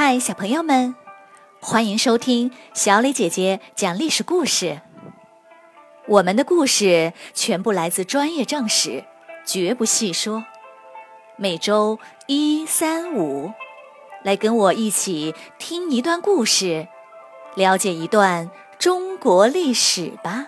嗨，小朋友们，欢迎收听小磊姐姐讲历史故事。我们的故事全部来自专业正史，绝不细说。每周一、三、五，来跟我一起听一段故事，了解一段中国历史吧。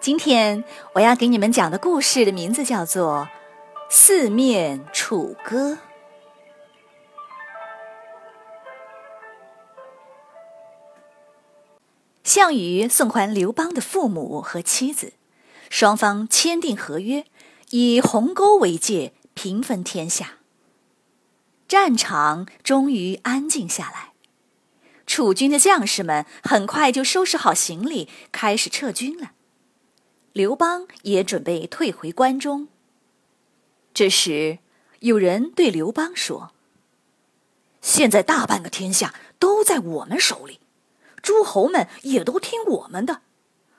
今天我要给你们讲的故事的名字叫做《四面楚歌》。项羽送还刘邦的父母和妻子，双方签订合约，以鸿沟为界，平分天下。战场终于安静下来，楚军的将士们很快就收拾好行李，开始撤军了。刘邦也准备退回关中。这时，有人对刘邦说：“现在大半个天下都在我们手里，诸侯们也都听我们的，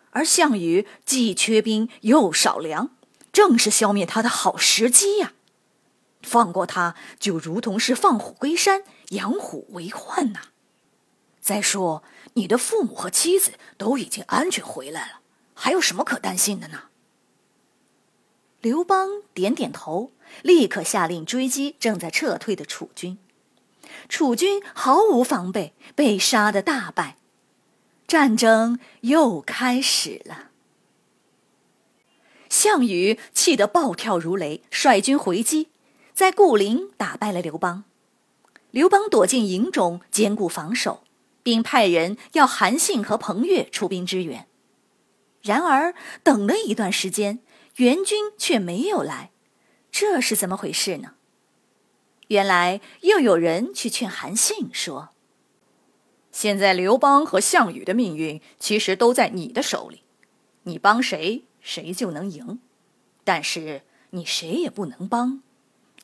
而项羽既缺兵又少粮，正是消灭他的好时机呀！放过他，就如同是放虎归山，养虎为患呐。再说，你的父母和妻子都已经安全回来了。”还有什么可担心的呢？刘邦点点头，立刻下令追击正在撤退的楚军。楚军毫无防备，被杀的大败。战争又开始了。项羽气得暴跳如雷，率军回击，在固陵打败了刘邦。刘邦躲进营中，坚固防守，并派人要韩信和彭越出兵支援。然而，等了一段时间，援军却没有来，这是怎么回事呢？原来又有人去劝韩信说：“现在刘邦和项羽的命运其实都在你的手里，你帮谁，谁就能赢；但是你谁也不能帮，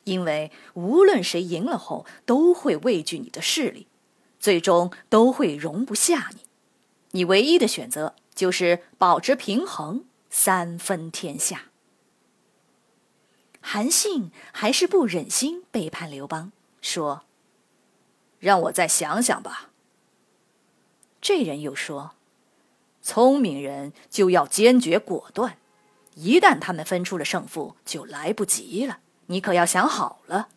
因为无论谁赢了后，都会畏惧你的势力，最终都会容不下你。你唯一的选择。”就是保持平衡，三分天下。韩信还是不忍心背叛刘邦，说：“让我再想想吧。”这人又说：“聪明人就要坚决果断，一旦他们分出了胜负，就来不及了。你可要想好了。”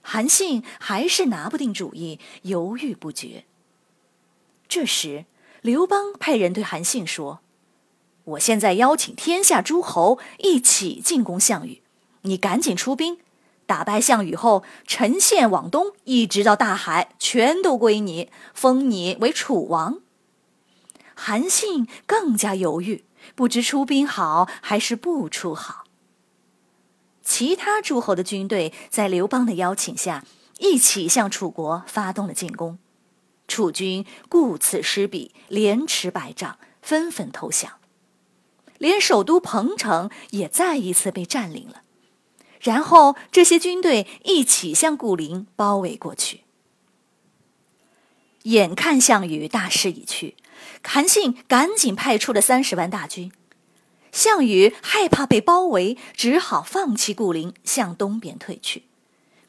韩信还是拿不定主意，犹豫不决。这时。刘邦派人对韩信说：“我现在邀请天下诸侯一起进攻项羽，你赶紧出兵，打败项羽后，陈县往东一直到大海，全都归你，封你为楚王。”韩信更加犹豫，不知出兵好还是不出好。其他诸侯的军队在刘邦的邀请下，一起向楚国发动了进攻。楚军顾此失彼，连吃败仗，纷纷投降，连首都彭城也再一次被占领了。然后这些军队一起向固陵包围过去。眼看项羽大势已去，韩信赶紧派出了三十万大军。项羽害怕被包围，只好放弃固陵，向东边退去。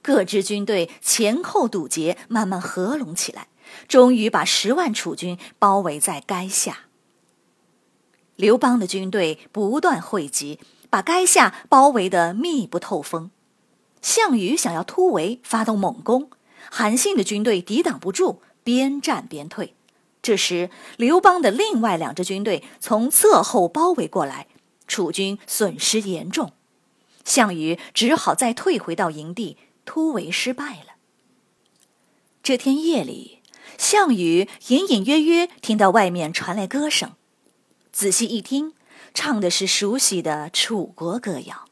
各支军队前后堵截，慢慢合拢起来。终于把十万楚军包围在垓下。刘邦的军队不断汇集，把垓下包围得密不透风。项羽想要突围，发动猛攻，韩信的军队抵挡不住，边战边退。这时，刘邦的另外两支军队从侧后包围过来，楚军损失严重，项羽只好再退回到营地，突围失败了。这天夜里。项羽隐隐约约听到外面传来歌声，仔细一听，唱的是熟悉的楚国歌谣。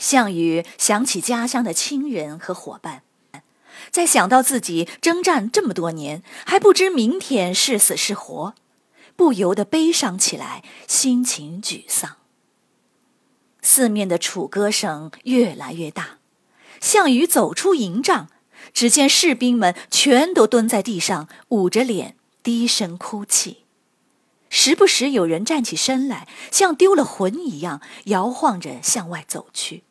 项羽想起家乡的亲人和伙伴，再想到自己征战这么多年，还不知明天是死是活，不由得悲伤起来，心情沮丧。四面的楚歌声越来越大，项羽走出营帐。只见士兵们全都蹲在地上，捂着脸，低声哭泣。时不时有人站起身来，像丢了魂一样摇晃着向外走去。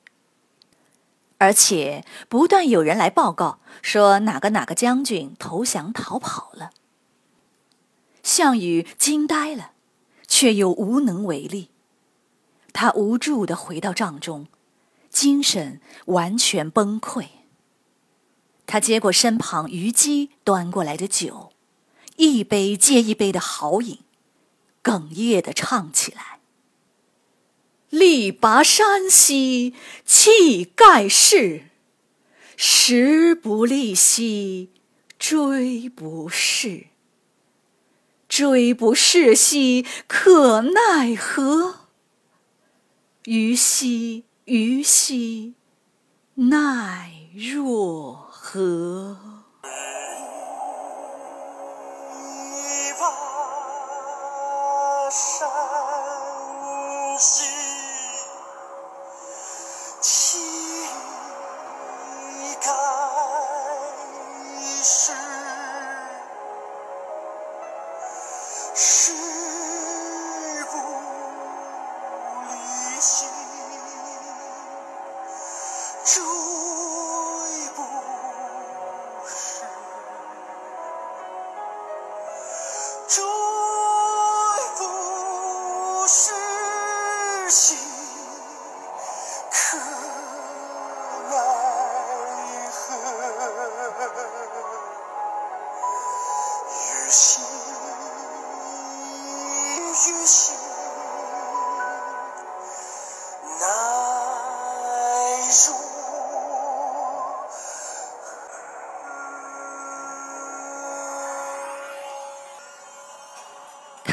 而且不断有人来报告说哪个哪个将军投降逃跑了。项羽惊呆了，却又无能为力。他无助的回到帐中，精神完全崩溃。他接过身旁虞姬端过来的酒，一杯接一杯的豪饮，哽咽的唱起来：“力拔山兮气盖世，时不利兮骓不逝，骓不逝兮可奈何。”虞兮虞兮，奈若何？力拔山兮气盖世，时不离兮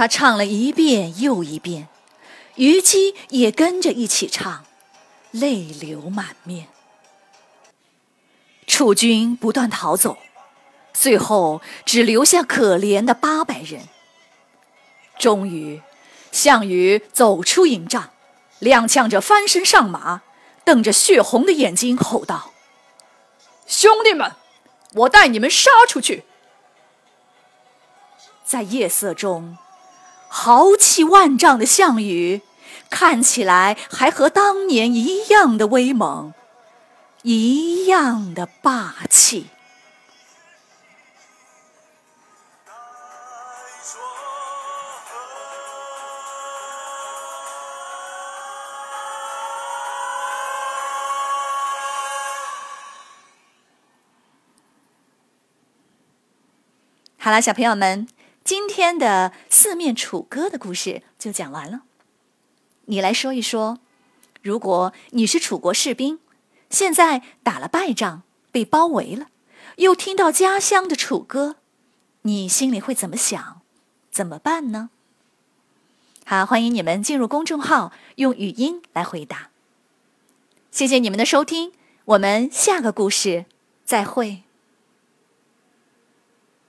他唱了一遍又一遍，虞姬也跟着一起唱，泪流满面。楚军不断逃走，最后只留下可怜的八百人。终于，项羽走出营帐，踉跄着翻身上马，瞪着血红的眼睛吼道：“兄弟们，我带你们杀出去！在夜色中，豪气万丈的项羽，看起来还和当年一样的威猛，一样的霸气。好啦，小朋友们，今天的四面楚歌的故事就讲完了。你来说一说，如果你是楚国士兵，现在打了败仗，被包围了，又听到家乡的楚歌，你心里会怎么想？怎么办呢？好，欢迎你们进入公众号，用语音来回答。谢谢你们的收听，我们下个故事再会。